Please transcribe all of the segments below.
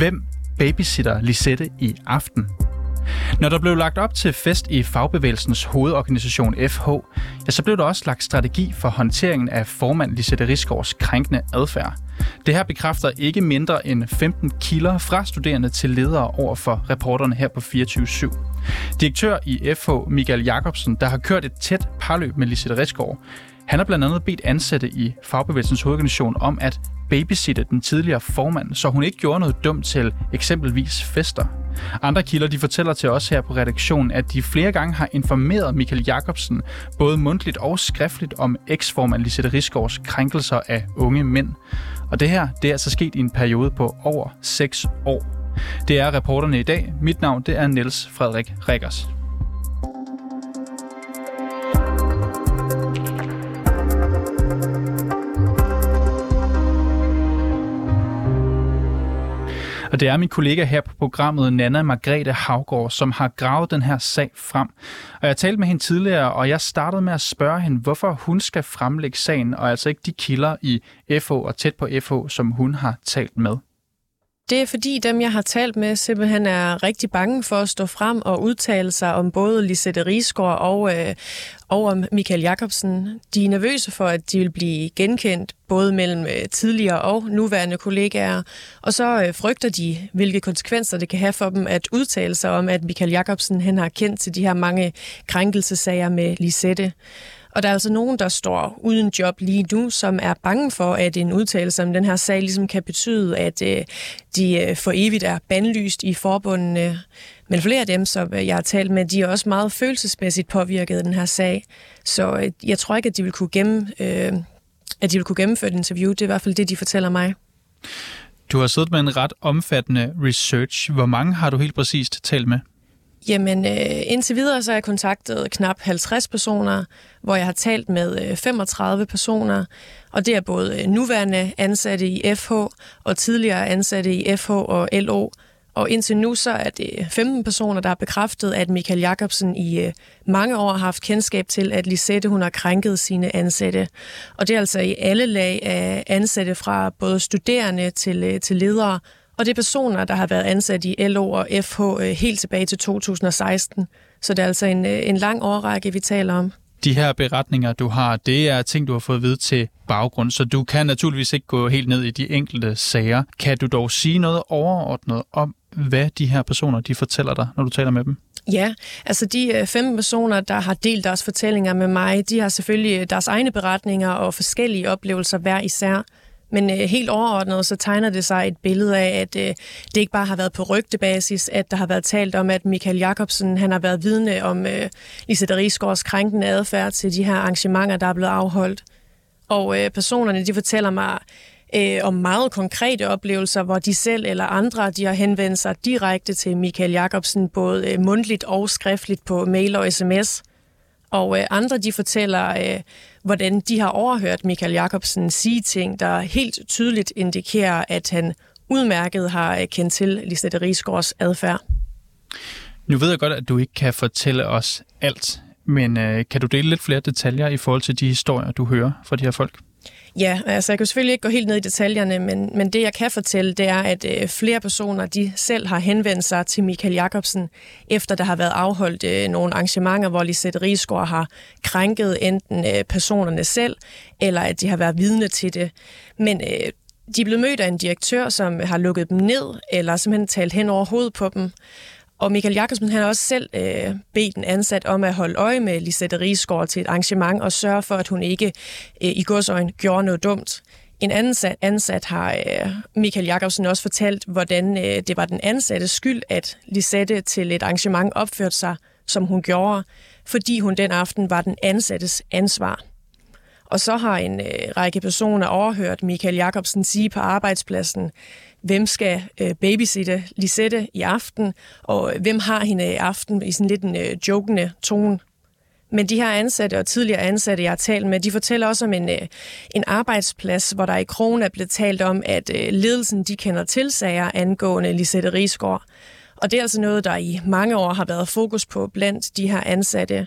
Hvem babysitter Lisette i aften? Når der blev lagt op til fest i fagbevægelsens hovedorganisation FH, ja, så blev der også lagt strategi for håndteringen af formand Lisette Risgaards krænkende adfærd. Det her bekræfter ikke mindre end 15 kilder fra studerende til ledere over for reporterne her på 24 Direktør i FH, Michael Jacobsen, der har kørt et tæt parløb med Lisette Risgaard, han har blandt andet bedt ansatte i fagbevægelsens hovedorganisation om at babysitte den tidligere formand, så hun ikke gjorde noget dumt til eksempelvis fester. Andre kilder de fortæller til os her på redaktionen, at de flere gange har informeret Michael Jacobsen, både mundtligt og skriftligt, om eksformand Lisette Risgaards krænkelser af unge mænd. Og det her, det er altså sket i en periode på over 6 år. Det er reporterne i dag. Mit navn det er Niels Frederik Rikkers. Og det er min kollega her på programmet, Nana Margrethe Havgård, som har gravet den her sag frem. Og jeg talte med hende tidligere, og jeg startede med at spørge hende, hvorfor hun skal fremlægge sagen, og altså ikke de kilder i FH og tæt på FH, som hun har talt med. Det er fordi dem, jeg har talt med, simpelthen er rigtig bange for at stå frem og udtale sig om både Lisette Rigsgaard og, øh, og om Michael Jacobsen. De er nervøse for, at de vil blive genkendt både mellem øh, tidligere og nuværende kollegaer, og så øh, frygter de, hvilke konsekvenser det kan have for dem at udtale sig om, at Michael Jacobsen han har kendt til de her mange krænkelsesager med Lisette. Og der er altså nogen, der står uden job lige nu, som er bange for, at en udtalelse om den her sag ligesom kan betyde, at øh, de øh, for evigt er bandlyst i forbundene. Men flere af dem, som øh, jeg har talt med, de er også meget følelsesmæssigt påvirket af den her sag. Så øh, jeg tror ikke, at de vil kunne gennem, øh, at de vil kunne gennemføre et interview. Det er i hvert fald det, de fortæller mig. Du har siddet med en ret omfattende research. Hvor mange har du helt præcist talt med? Jamen, øh, indtil videre så har jeg kontaktet knap 50 personer, hvor jeg har talt med øh, 35 personer, og det er både øh, nuværende ansatte i FH og tidligere ansatte i FH og LO. Og indtil nu så er det 15 personer, der har bekræftet, at Michael Jacobsen i øh, mange år har haft kendskab til, at Lisette hun har krænket sine ansatte. Og det er altså i alle lag af ansatte fra både studerende til, øh, til ledere og det er personer, der har været ansat i LO og FH øh, helt tilbage til 2016. Så det er altså en, øh, en lang årrække, vi taler om. De her beretninger, du har, det er ting, du har fået ved til baggrund, så du kan naturligvis ikke gå helt ned i de enkelte sager. Kan du dog sige noget overordnet om, hvad de her personer de fortæller dig, når du taler med dem? Ja, altså de 15 øh, personer, der har delt deres fortællinger med mig, de har selvfølgelig deres egne beretninger og forskellige oplevelser hver især. Men øh, helt overordnet, så tegner det sig et billede af, at øh, det ikke bare har været på rygtebasis, at der har været talt om, at Michael Jacobsen han har været vidne om øh, Lisette Rigsgaards krænkende adfærd til de her arrangementer, der er blevet afholdt. Og øh, personerne, de fortæller mig øh, om meget konkrete oplevelser, hvor de selv eller andre, de har henvendt sig direkte til Michael Jacobsen, både øh, mundtligt og skriftligt på mail og sms. Og øh, andre, de fortæller, øh, hvordan de har overhørt Michael Jacobsen sige ting, der helt tydeligt indikerer, at han udmærket har øh, kendt til Lisette Rigsgaards adfærd. Nu ved jeg godt, at du ikke kan fortælle os alt, men øh, kan du dele lidt flere detaljer i forhold til de historier, du hører fra de her folk? Ja, altså jeg kan selvfølgelig ikke gå helt ned i detaljerne, men, men det jeg kan fortælle, det er, at øh, flere personer de selv har henvendt sig til Michael Jacobsen, efter der har været afholdt øh, nogle arrangementer, hvor Lisette Rigsgaard har krænket enten øh, personerne selv, eller at de har været vidne til det. Men øh, de er blevet mødt af en direktør, som har lukket dem ned, eller simpelthen talt hen over hovedet på dem. Og Michael Jakobsen har også selv øh, bedt en ansat om at holde øje med Lisette Rigsgaard til et arrangement og sørge for, at hun ikke øh, i godsøjen gjorde noget dumt. En anden ansat har øh, Michael Jakobsen også fortalt, hvordan øh, det var den ansattes skyld, at Lisette til et arrangement opførte sig, som hun gjorde, fordi hun den aften var den ansattes ansvar. Og så har en øh, række personer overhørt Michael Jakobsen sige på arbejdspladsen, hvem skal øh, babysitte Lisette i aften, og hvem har hende i aften i sådan lidt en øh, jokende tone. Men de her ansatte og tidligere ansatte, jeg har talt med, de fortæller også om en, øh, en arbejdsplads, hvor der i krogen er blevet talt om, at øh, ledelsen de kender til sager angående Lisette Rigsgaard. Og det er altså noget, der i mange år har været fokus på blandt de her ansatte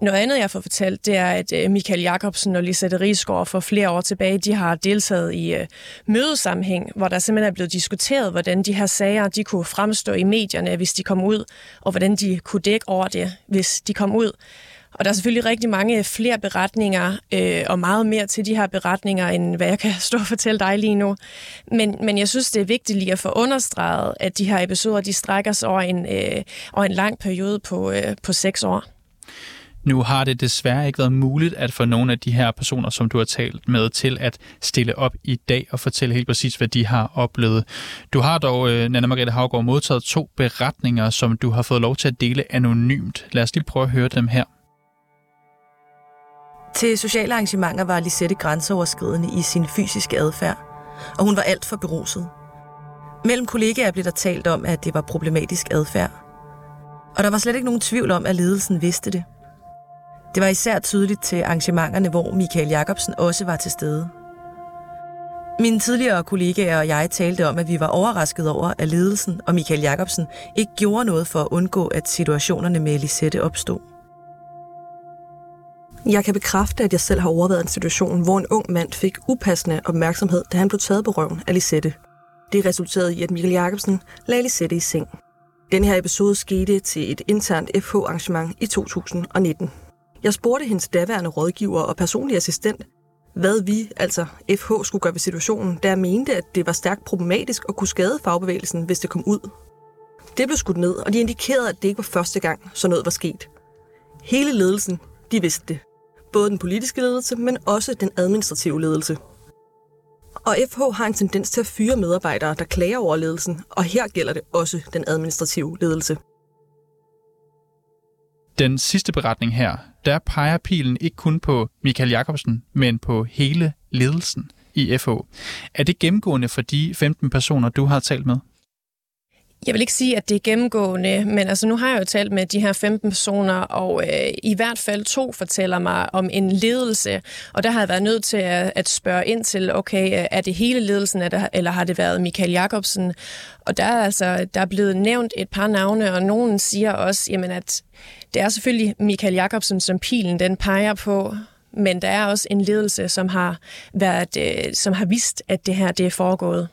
noget andet, jeg får fortalt, det er, at øh, Michael Jacobsen og Lisette Rigsgaard for flere år tilbage, de har deltaget i uh, mødesammenhæng, hvor der simpelthen er blevet diskuteret, hvordan de her sager de kunne fremstå i medierne, hvis de kom ud, og hvordan de kunne dække over det, hvis de kom ud. Og der er selvfølgelig rigtig mange flere beretninger, øh, og meget mere til de her beretninger, end hvad jeg kan stå og fortælle dig lige nu. Men, men jeg synes, det er vigtigt lige at få understreget, at de her episoder, de strækker sig over en, øh, over en lang periode på, øh, på seks år. Nu har det desværre ikke været muligt at få nogle af de her personer, som du har talt med, til at stille op i dag og fortælle helt præcis, hvad de har oplevet. Du har dog, øh, Nana Margrethe Havgård, modtaget to beretninger, som du har fået lov til at dele anonymt. Lad os lige prøve at høre dem her. Til sociale arrangementer var Lisette grænseoverskridende i sin fysiske adfærd, og hun var alt for beruset. Mellem kollegaer blev der talt om, at det var problematisk adfærd. Og der var slet ikke nogen tvivl om, at ledelsen vidste det. Det var især tydeligt til arrangementerne, hvor Michael Jacobsen også var til stede. Mine tidligere kollegaer og jeg talte om, at vi var overrasket over, at ledelsen og Michael Jacobsen ikke gjorde noget for at undgå, at situationerne med Lisette opstod. Jeg kan bekræfte, at jeg selv har overvejet en situation, hvor en ung mand fik upassende opmærksomhed, da han blev taget på røven af Lisette. Det resulterede i, at Michael Jacobsen lagde Lisette i seng. Den her episode skete til et internt FH-arrangement i 2019. Jeg spurgte hendes daværende rådgiver og personlige assistent, hvad vi, altså FH, skulle gøre ved situationen, da jeg mente, at det var stærkt problematisk at kunne skade fagbevægelsen, hvis det kom ud. Det blev skudt ned, og de indikerede, at det ikke var første gang, så noget var sket. Hele ledelsen, de vidste det. Både den politiske ledelse, men også den administrative ledelse. Og FH har en tendens til at fyre medarbejdere, der klager over ledelsen, og her gælder det også den administrative ledelse. Den sidste beretning her, der peger pilen ikke kun på Michael Jacobsen, men på hele ledelsen i FH. Er det gennemgående for de 15 personer, du har talt med? Jeg vil ikke sige, at det er gennemgående, men altså nu har jeg jo talt med de her 15 personer, og øh, i hvert fald to fortæller mig om en ledelse, og der har jeg været nødt til at, at spørge ind til, okay, øh, er det hele ledelsen, eller har det været Michael Jacobsen? Og der er altså der er blevet nævnt et par navne, og nogen siger også, jamen, at det er selvfølgelig Michael Jacobsen, som pilen den peger på, men der er også en ledelse, som har, været, øh, som har vist, at det her det er foregået.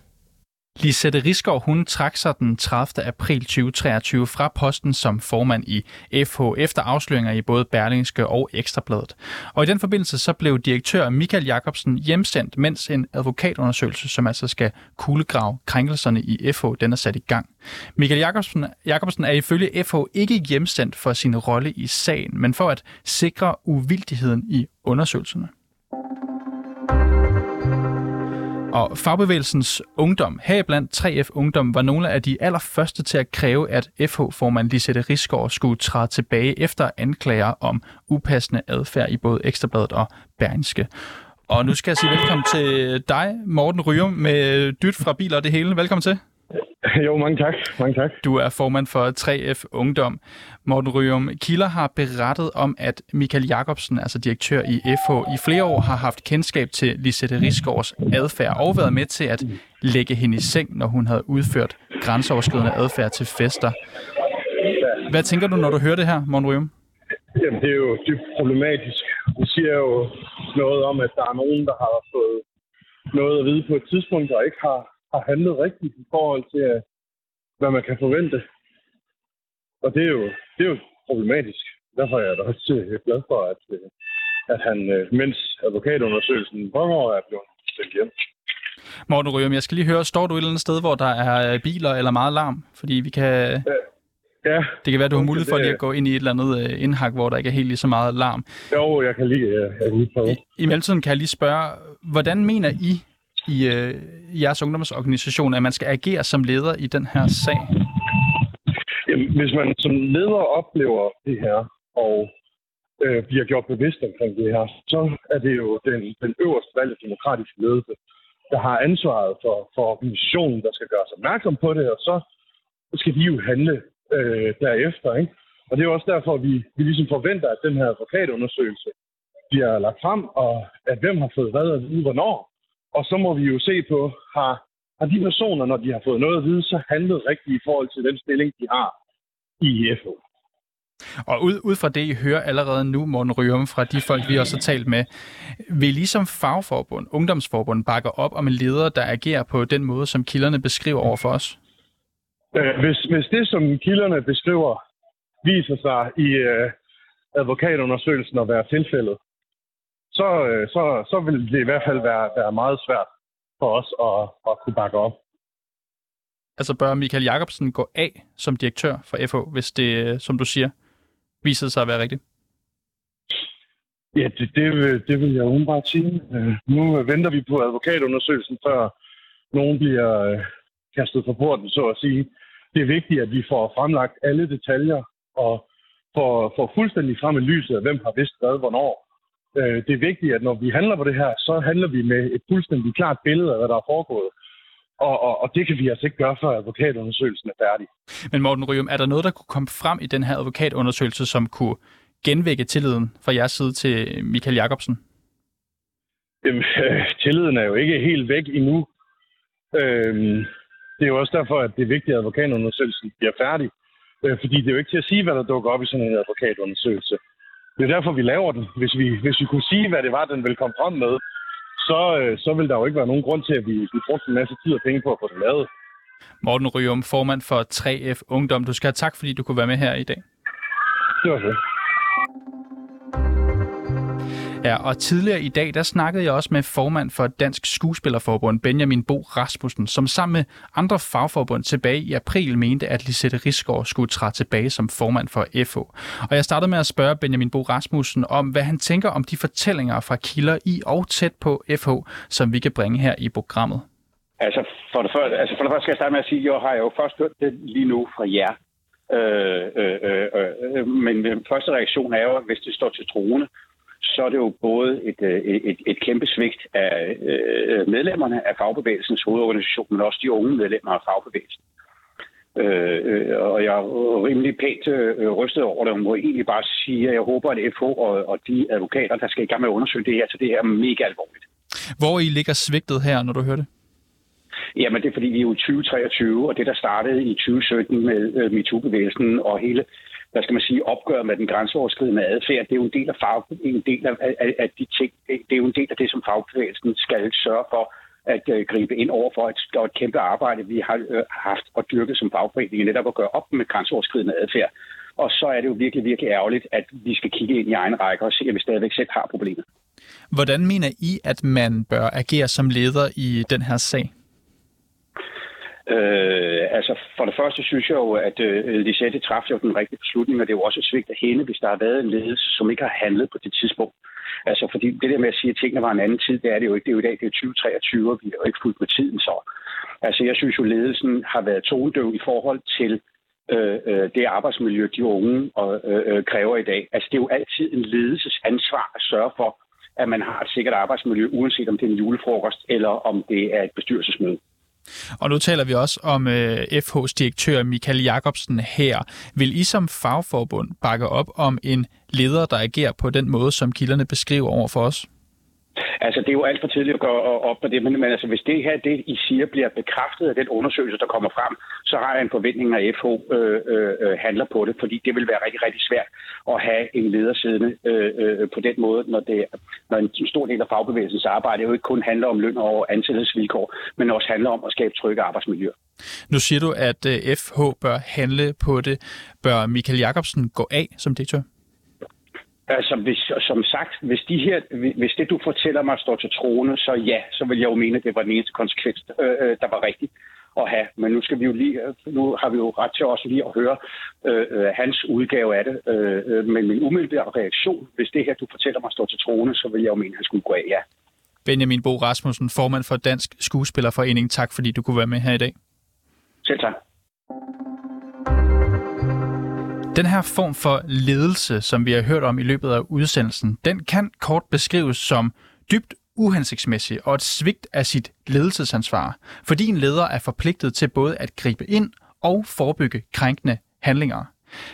Lisette Risgaard, hun trak sig den 30. april 2023 fra posten som formand i FH efter afsløringer i både Berlingske og Ekstrabladet. Og i den forbindelse så blev direktør Michael Jacobsen hjemsendt, mens en advokatundersøgelse, som altså skal kuglegrave krænkelserne i FH, den er sat i gang. Michael Jacobsen, Jacobsen er ifølge FH ikke hjemsendt for sin rolle i sagen, men for at sikre uvildigheden i undersøgelserne. Og fagbevægelsens ungdom, heriblandt 3F Ungdom, var nogle af de allerførste til at kræve, at FH-formand Lisette Risgaard skulle træde tilbage efter anklager om upassende adfærd i både Ekstrabladet og Berlingske. Og nu skal jeg sige velkommen til dig, Morten Ryum, med dyt fra biler og det hele. Velkommen til. Jo, mange tak. mange tak. Du er formand for 3F Ungdom. Morten Ryum, Kilder har berettet om, at Michael Jacobsen, altså direktør i FH, i flere år har haft kendskab til Lisette Risgaards adfærd og været med til at lægge hende i seng, når hun havde udført grænseoverskridende adfærd til fester. Hvad tænker du, når du hører det her, Morten Ryum? Jamen, det er jo dybt problematisk. Det siger jo noget om, at der er nogen, der har fået noget at vide på et tidspunkt, der ikke har har handlet rigtigt i forhold til, hvad man kan forvente. Og det er jo, det er jo problematisk. Derfor er jeg da også øh, glad for, at, øh, at han, øh, mens advokatundersøgelsen pågår, er blevet sendt hjem. Morten Røhm, jeg skal lige høre, står du et eller andet sted, hvor der er biler eller meget larm? Fordi vi kan... Ja. Det kan være, du har mulighed for lige at gå ind i et eller andet indhak, hvor der ikke er helt lige så meget larm. Jo, jeg kan lige, jeg kan lige prøve. I, I mellemtiden kan jeg lige spørge, hvordan mener I, i øh, jeres ungdomsorganisation, at man skal agere som leder i den her sag? Jamen, hvis man som leder oplever det her, og øh, bliver gjort bevidst omkring det her, så er det jo den, den øverste valgte demokratiske ledelse, der har ansvaret for, for organisationen, der skal gøre sig opmærksom på det, og så skal de jo handle øh, derefter. Ikke? Og det er også derfor, vi, vi ligesom forventer, at den her advokatundersøgelse bliver lagt frem, og at hvem har fået hvad og vide, hvornår. Og så må vi jo se på, har, har de personer, når de har fået noget at vide, så handlet rigtigt i forhold til den stilling, de har i IFO. Og ud, ud fra det, I hører allerede nu, Morten Ryum, fra de folk, vi også har talt med, vil I som fagforbund, ungdomsforbund, bakke op om en leder, der agerer på den måde, som kilderne beskriver over for os? Øh, hvis, hvis det, som kilderne beskriver, viser sig i øh, advokatundersøgelsen at være tilfældet, så, øh, så, så vil det i hvert fald være, være meget svært for os at, at kunne bakke op. Altså bør Michael Jacobsen gå af som direktør for FH, hvis det, som du siger, viser sig at være rigtigt? Ja, det, det, vil, det vil jeg umiddelbart sige. Øh, nu venter vi på advokatundersøgelsen, før nogen bliver øh, kastet for porten, så at sige. Det er vigtigt, at vi får fremlagt alle detaljer og får, får fuldstændig frem i lyset af, hvem har vidst hvad, hvornår. Øh, det er vigtigt, at når vi handler på det her, så handler vi med et fuldstændig klart billede af, hvad der er foregået. Og, og, og det kan vi altså ikke gøre, før advokatundersøgelsen er færdig. Men Morten Ryum, er der noget, der kunne komme frem i den her advokatundersøgelse, som kunne genvække tilliden fra jeres side til Michael Jacobsen? Jamen, øh, tilliden er jo ikke helt væk endnu. Øhm, det er jo også derfor, at det er vigtigt, at advokatundersøgelsen bliver færdig. Øh, fordi det er jo ikke til at sige, hvad der dukker op i sådan en advokatundersøgelse. Det er derfor, vi laver den. Hvis vi, hvis vi kunne sige, hvad det var, den ville komme frem med, så, øh, så vil der jo ikke være nogen grund til, at vi, vi brugte en masse tid og penge på at få det lavet. Morten Ryum, formand for 3F Ungdom. Du skal have tak, fordi du kunne være med her i dag. Det var det. Ja, og tidligere i dag, der snakkede jeg også med formand for Dansk Skuespillerforbund, Benjamin Bo Rasmussen, som sammen med andre fagforbund tilbage i april mente, at Lisette Risgaard skulle træde tilbage som formand for FH. Og jeg startede med at spørge Benjamin Bo Rasmussen om, hvad han tænker om de fortællinger fra kilder i og tæt på FH, som vi kan bringe her i programmet. Altså for det første, altså for det første skal jeg starte med at sige, at jeg har jo først hørt det lige nu fra jer. Øh, øh, øh, øh, øh men den første reaktion er jo, at hvis det står til troende, så er det jo både et, øh, et, et kæmpe svigt af øh, medlemmerne af fagbevægelsens hovedorganisation, men også de unge medlemmer af fagbevægelsen. Øh, øh og jeg er rimelig pænt øh, rystet over det, og må egentlig bare sige, at jeg håber, at FH og, og de advokater, der skal i gang med at undersøge det her, så det her er mega alvorligt. Hvor I ligger svigtet her, når du hører det? Jamen, det er fordi, vi er jo i 2023, og det, der startede i 2017 med øh, MeToo-bevægelsen og hele hvad skal man sige, opgør med den grænseoverskridende adfærd, det er jo en del af, fag, en del af, af, af de ting, det er jo en del af det, som fagbevægelsen skal sørge for at øh, gribe ind over for et, et kæmpe arbejde, vi har øh, haft og dyrket som fagforening, netop at gøre op med grænseoverskridende adfærd. Og så er det jo virkelig, virkelig ærgerligt, at vi skal kigge ind i egen række og se, at vi stadigvæk selv har problemet. Hvordan mener I, at man bør agere som leder i den her sag? Øh, altså, for det første synes jeg jo, at øh, Lisette træffede jo den rigtige beslutning, og det er jo også et svigt af hende, hvis der har været en ledelse, som ikke har handlet på det tidspunkt. Altså, fordi det der med at sige, at tingene var en anden tid, det er det jo ikke. Det er jo i dag, det er 2023, og vi er jo ikke fuldt med tiden så. Altså, jeg synes jo, ledelsen har været tonedøv i forhold til øh, øh, det arbejdsmiljø, de unge og, øh, øh, kræver i dag. Altså, det er jo altid en ledelses ansvar at sørge for, at man har et sikkert arbejdsmiljø, uanset om det er en julefrokost eller om det er et bestyrelsesmøde. Og nu taler vi også om øh, FH's direktør Michael Jacobsen her. Vil I som fagforbund bakke op om en leder, der agerer på den måde, som kilderne beskriver over for os? Altså, det er jo alt for tidligt at gå op på det, men, men altså, hvis det her, det I siger, bliver bekræftet af den undersøgelse, der kommer frem, så har jeg en forventning, at FH øh, øh, øh, handler på det, fordi det vil være rigtig, rigtig svært at have en leder siddende øh, øh, på den måde, når, det, når en stor del af fagbevægelsens arbejde jo ikke kun handler om løn og ansættelsesvilkår, men også handler om at skabe trygge arbejdsmiljøer. Nu siger du, at øh, FH bør handle på det. Bør Michael Jacobsen gå af som direktør? Altså, hvis, som sagt, hvis, de her, hvis det, du fortæller mig, står til troende, så ja, så vil jeg jo mene, at det var den eneste konsekvens, øh, øh, der var rigtigt at have. Men nu, skal vi jo lige, nu har vi jo ret til også lige at høre øh, øh, hans udgave af det. Øh, øh, men min umiddelbare reaktion, hvis det her, du fortæller mig, står til troende, så vil jeg jo mene, at han skulle gå af, ja. Benjamin Bo Rasmussen, formand for Dansk Skuespillerforening. Tak, fordi du kunne være med her i dag. Selv tak. Den her form for ledelse, som vi har hørt om i løbet af udsendelsen, den kan kort beskrives som dybt uhensigtsmæssig og et svigt af sit ledelsesansvar, fordi en leder er forpligtet til både at gribe ind og forebygge krænkende handlinger.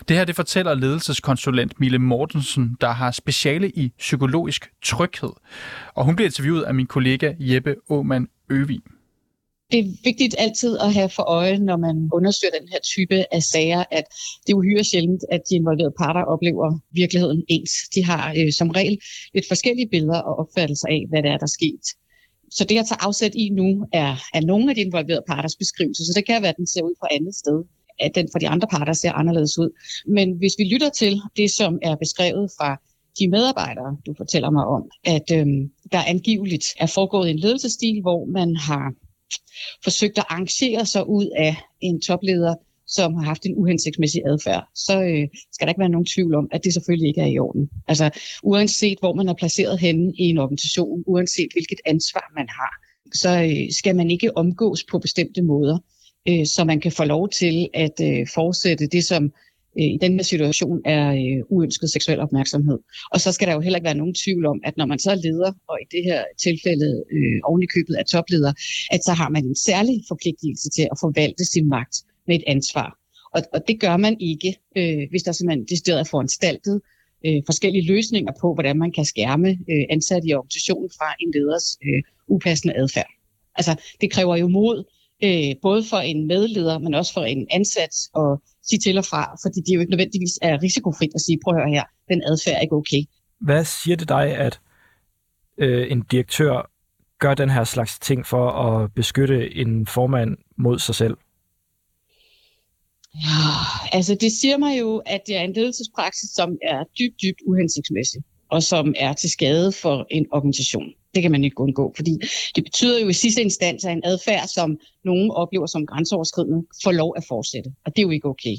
Det her det fortæller ledelseskonsulent Mille Mortensen, der har speciale i psykologisk tryghed. Og hun bliver interviewet af min kollega Jeppe Åman Øvig det er vigtigt altid at have for øje, når man undersøger den her type af sager, at det er uhyre sjældent, at de involverede parter oplever virkeligheden ens. De har øh, som regel lidt forskellige billeder og opfattelser af, hvad det er, der er sket. Så det, jeg tager afsæt i nu, er, er nogle af de involverede parters beskrivelser, så det kan være, at den ser ud fra andet sted at den for de andre parter ser anderledes ud. Men hvis vi lytter til det, som er beskrevet fra de medarbejdere, du fortæller mig om, at øhm, der angiveligt er foregået en ledelsesstil, hvor man har forsøgt at arrangere sig ud af en topleder, som har haft en uhensigtsmæssig adfærd, så øh, skal der ikke være nogen tvivl om, at det selvfølgelig ikke er i orden. Altså uanset hvor man er placeret henne i en organisation, uanset hvilket ansvar man har, så øh, skal man ikke omgås på bestemte måder, øh, så man kan få lov til at øh, fortsætte det, som Øh, i den her situation er øh, uønsket seksuel opmærksomhed. Og så skal der jo heller ikke være nogen tvivl om, at når man så er leder, og i det her tilfælde øh, oven i købet topleder, at så har man en særlig forpligtelse til at forvalte sin magt med et ansvar. Og, og det gør man ikke, øh, hvis der simpelthen decideret er foranstaltet øh, forskellige løsninger på, hvordan man kan skærme øh, ansatte i organisationen fra en leders øh, upassende adfærd. Altså, det kræver jo mod, øh, både for en medleder, men også for en ansat og sige til og fra, fordi det jo ikke nødvendigvis er risikofrit at sige, prøv at høre her, den adfærd er ikke okay. Hvad siger det dig, at øh, en direktør gør den her slags ting for at beskytte en formand mod sig selv? Ja, altså det siger mig jo, at det er en ledelsespraksis, som er dybt, dybt uhensigtsmæssig, og som er til skade for en organisation. Det kan man ikke undgå, fordi det betyder jo i sidste instans, at en adfærd, som nogen oplever som grænseoverskridende, får lov at fortsætte. Og det er jo ikke okay.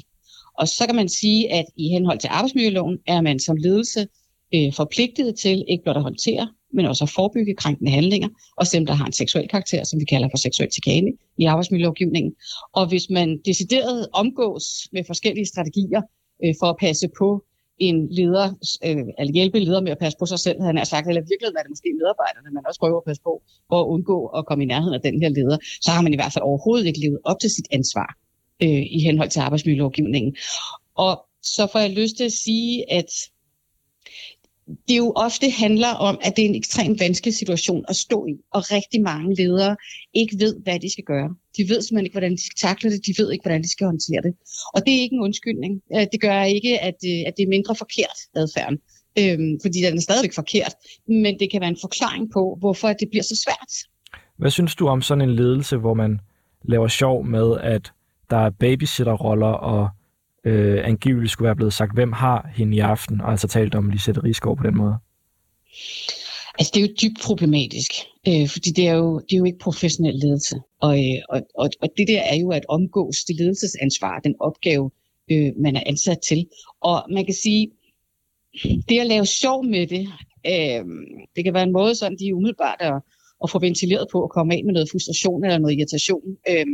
Og så kan man sige, at i henhold til arbejdsmiljøloven er man som ledelse øh, forpligtet til ikke blot at håndtere, men også at forebygge krænkende handlinger, og dem, der har en seksuel karakter, som vi kalder for seksuel chikane i arbejdsmiljølovgivningen. Og hvis man decideret omgås med forskellige strategier øh, for at passe på en leder, øh, eller hjælpe leder med at passe på sig selv, han har sagt, eller virkelig var det måske medarbejderne, man også prøver at passe på, for at undgå at komme i nærheden af den her leder, så har man i hvert fald overhovedet ikke levet op til sit ansvar øh, i henhold til arbejdsmiljølovgivningen. Og så får jeg lyst til at sige, at det jo ofte handler om, at det er en ekstremt vanskelig situation at stå i, og rigtig mange ledere ikke ved, hvad de skal gøre. De ved simpelthen ikke, hvordan de skal takle det, de ved ikke, hvordan de skal håndtere det. Og det er ikke en undskyldning. Øh, det gør ikke, at, øh, at det er mindre forkert adfærden, øhm, fordi den er stadigvæk forkert, men det kan være en forklaring på, hvorfor det bliver så svært. Hvad synes du om sådan en ledelse, hvor man laver sjov med, at der er babysitterroller og øh, angiveligt skulle være blevet sagt, hvem har hende i aften, og altså talt om Lisette Rigsgaard på den måde? Altså, det er jo dybt problematisk, øh, fordi det er, jo, det er jo ikke professionel ledelse. Og, øh, og, og, og det der er jo at omgås det ledelsesansvar, den opgave, øh, man er ansat til. Og man kan sige, det at lave sjov med det, øh, det kan være en måde, sådan de er umiddelbart at, at få ventileret på at komme af med noget frustration eller noget irritation. Øh,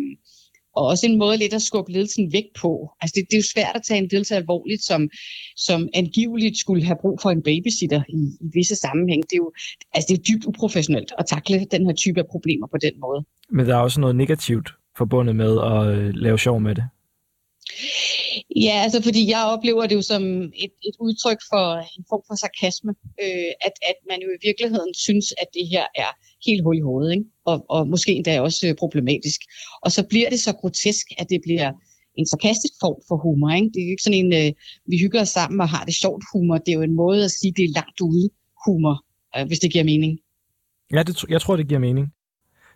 og også en måde lidt at skubbe ledelsen væk på. Altså det, det er jo svært at tage en ledelse alvorligt, som, som angiveligt skulle have brug for en babysitter i, i visse sammenhæng. Det er jo altså det er dybt uprofessionelt at takle den her type af problemer på den måde. Men der er også noget negativt forbundet med at øh, lave sjov med det. Ja, altså fordi jeg oplever det jo som et, et udtryk for en form for sarkasme, øh, at, at man jo i virkeligheden synes, at det her er helt hul i hovedet, ikke? Og, og måske endda også øh, problematisk. Og så bliver det så grotesk, at det bliver en sarkastisk form for humor. Ikke? Det er jo ikke sådan en, øh, vi hygger os sammen og har det sjovt humor. Det er jo en måde at sige, at det er langt ude humor, øh, hvis det giver mening. Ja, det, jeg tror, det giver mening.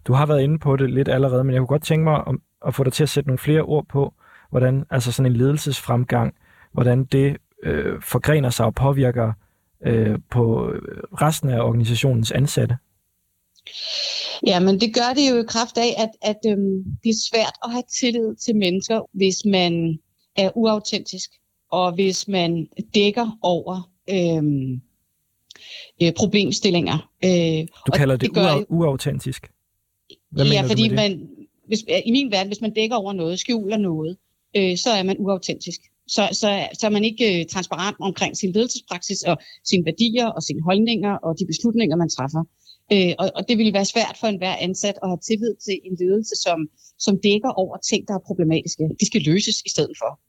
Du har været inde på det lidt allerede, men jeg kunne godt tænke mig at, at få dig til at sætte nogle flere ord på, hvordan altså sådan en ledelsesfremgang, hvordan det øh, forgrener sig og påvirker øh, på resten af organisationens ansatte. Ja, men det gør det jo i kraft af, at, at øhm, det er svært at have tillid til mennesker, hvis man er uautentisk, og hvis man dækker over øhm, øh, problemstillinger. Øh, du kalder det, det gør, ua- uautentisk? Hvad ja, fordi man, hvis, i min verden, hvis man dækker over noget, skjuler noget, øh, så er man uautentisk. Så, så, så er man ikke øh, transparent omkring sin ledelsespraksis og sine værdier og sine holdninger og de beslutninger, man træffer. Øh, og, og det ville være svært for enhver ansat at have tillid til en ledelse, som, som dækker over ting, der er problematiske. De skal løses i stedet for.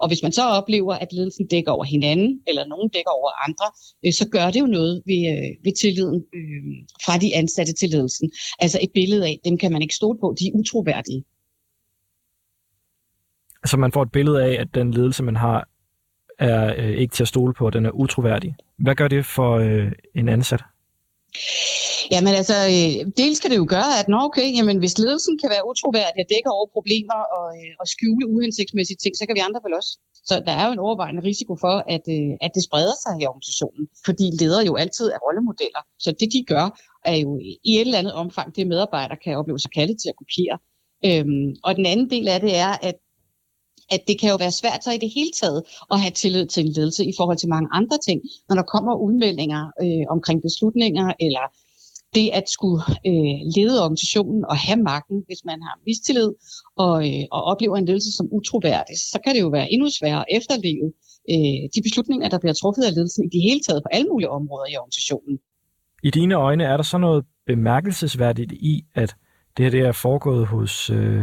Og hvis man så oplever, at ledelsen dækker over hinanden, eller nogen dækker over andre, øh, så gør det jo noget ved, øh, ved tilliden øh, fra de ansatte til ledelsen. Altså et billede af, dem kan man ikke stole på, de er utroværdige. Så man får et billede af, at den ledelse, man har, er øh, ikke til at stole på, og den er utroværdig. Hvad gør det for øh, en ansat? Jamen altså, øh, dels kan det jo gøre, at nå okay, jamen, hvis ledelsen kan være utroværdig og dækker over problemer og, øh, og skjule uhensigtsmæssige ting, så kan vi andre vel også. Så der er jo en overvejende risiko for, at, øh, at det spreder sig i organisationen, fordi ledere jo altid er rollemodeller. Så det de gør, er jo i et eller andet omfang, det medarbejdere kan opleve sig kaldet til at kopiere. Øhm, og den anden del af det er, at at det kan jo være svært så i det hele taget at have tillid til en ledelse i forhold til mange andre ting. Når der kommer udmeldinger øh, omkring beslutninger, eller det at skulle øh, lede organisationen og have magten, hvis man har mistillid og, øh, og oplever en ledelse som utroværdig, så kan det jo være endnu sværere at efterleve øh, de beslutninger, der bliver truffet af ledelsen i det hele taget på alle mulige områder i organisationen. I dine øjne er der så noget bemærkelsesværdigt i, at det her det er foregået hos øh,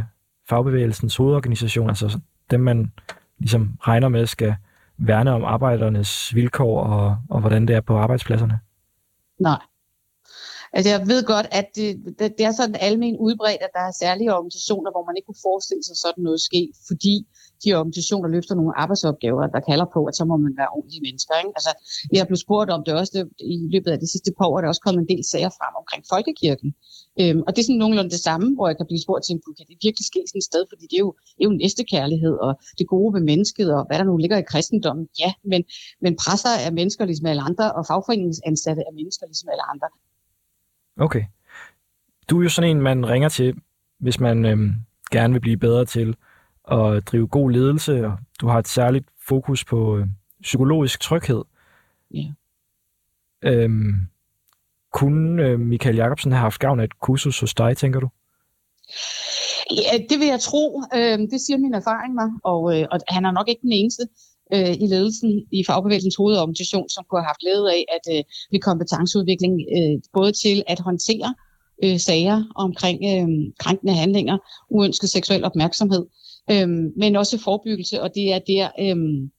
fagbevægelsens hovedorganisation, altså dem man ligesom regner med skal værne om arbejdernes vilkår og, og hvordan det er på arbejdspladserne? Nej. Altså jeg ved godt, at det, det, det er sådan almen udbredt, at der er særlige organisationer, hvor man ikke kunne forestille sig sådan noget ske, fordi de organisationer løfter nogle arbejdsopgaver, der kalder på, at så må man være ordentlige mennesker. Ikke? Altså, jeg har blevet spurgt om det også det, i løbet af de sidste par år, er der også kommet en del sager frem omkring folkekirken. Øhm, og det er sådan nogenlunde det samme, hvor jeg kan blive spurgt til, kan det virkelig ske sådan et sted? Fordi det er jo, det er jo næstekærlighed og det gode ved mennesket, og hvad der nu ligger i kristendommen. Ja, men, men presser er mennesker ligesom alle andre, og fagforeningsansatte er mennesker ligesom alle andre. Okay. Du er jo sådan en, man ringer til, hvis man øhm, gerne vil blive bedre til at drive god ledelse, og du har et særligt fokus på øh, psykologisk tryghed. Ja. Øhm, kunne øh, Michael Jacobsen have haft gavn af et kursus hos dig, tænker du? Ja, det vil jeg tro. Øh, det siger min erfaring mig, og, øh, og han er nok ikke den eneste øh, i ledelsen i fagbevægelsens hovedorganisation, som kunne have haft glæde af at øh, vi kompetenceudvikling øh, både til at håndtere øh, sager omkring øh, krænkende handlinger, uønsket seksuel opmærksomhed, øh, men også forebyggelse, og det er der... Øh,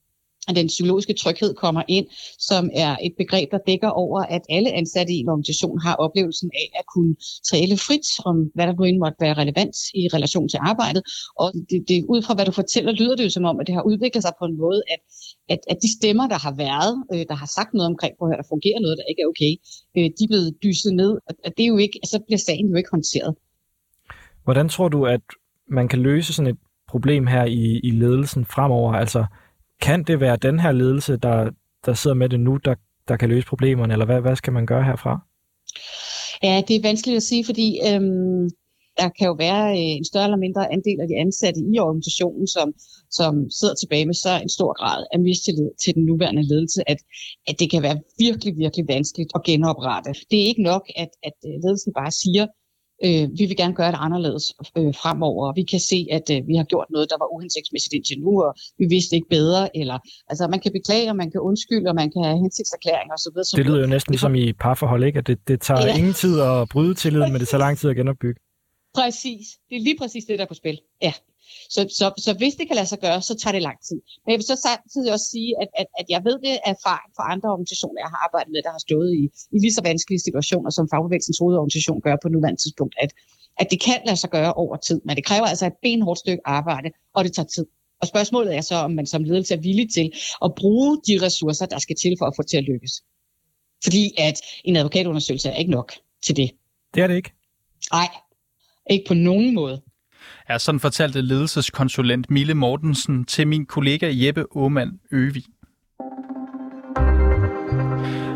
den psykologiske tryghed kommer ind, som er et begreb, der dækker over, at alle ansatte i en organisation har oplevelsen af at kunne tale frit om, hvad der nu end måtte være relevant i relation til arbejdet. Og det, det, ud fra hvad du fortæller, lyder det jo som om, at det har udviklet sig på en måde, at, at, at de stemmer, der har været, øh, der har sagt noget omkring, hvor der fungerer noget, der ikke er okay, øh, de er blevet dyset ned. Og det er jo ikke, så bliver sagen jo ikke håndteret. Hvordan tror du, at man kan løse sådan et problem her i, i ledelsen fremover? Altså, kan det være den her ledelse, der, der sidder med det nu, der, der kan løse problemerne, eller hvad, hvad skal man gøre herfra? Ja, det er vanskeligt at sige, fordi øhm, der kan jo være øh, en større eller mindre andel af de ansatte i organisationen, som, som sidder tilbage med så en stor grad af mistillid til den nuværende ledelse, at, at det kan være virkelig, virkelig vanskeligt at genoprette. Det er ikke nok, at, at øh, ledelsen bare siger, øh, vi vil gerne gøre det anderledes øh, fremover. Vi kan se, at øh, vi har gjort noget, der var uhensigtsmæssigt indtil nu, og vi vidste ikke bedre. Eller, altså, man kan beklage, og man kan undskylde, og man kan have hensigtserklæringer osv. Det lyder jo næsten ligesom i parforhold, ikke? At det, det tager ja. ingen tid at bryde tilliden, men det tager lang tid at genopbygge. Præcis. Det er lige præcis det, der er på spil. Ja. Så, så, så hvis det kan lade sig gøre, så tager det lang tid. Men jeg vil så samtidig også sige, at, at, at jeg ved det af erfaring fra andre organisationer, jeg har arbejdet med, der har stået i, i lige så vanskelige situationer, som Fagbevægelsens hovedorganisation gør på nuværende tidspunkt, at, at det kan lade sig gøre over tid. Men det kræver altså et benhårdt stykke arbejde, og det tager tid. Og spørgsmålet er så, om man som ledelse er villig til at bruge de ressourcer, der skal til for at få til at lykkes. Fordi at en advokatundersøgelse er ikke nok til det. Det er det ikke. Nej, ikke på nogen måde. Ja, sådan fortalte ledelseskonsulent Mille Mortensen til min kollega Jeppe Aumann Øvi.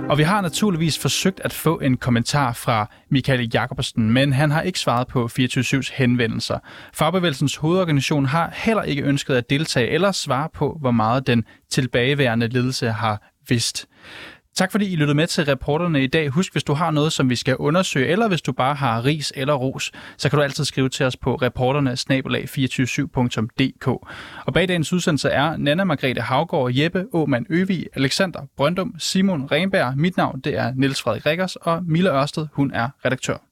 Og vi har naturligvis forsøgt at få en kommentar fra Michael Jacobsen, men han har ikke svaret på 24-7's henvendelser. Fagbevægelsens hovedorganisation har heller ikke ønsket at deltage eller svare på, hvor meget den tilbageværende ledelse har vidst. Tak fordi I lyttede med til reporterne i dag. Husk, hvis du har noget, som vi skal undersøge, eller hvis du bare har ris eller ros, så kan du altid skrive til os på reporterne 247dk Og bag dagens udsendelse er Nana Margrethe Havgård, Jeppe Åmand Øvig, Alexander Brøndum, Simon Renberg. Mit navn det er Niels Frederik Rikkers, og Mille Ørsted, hun er redaktør.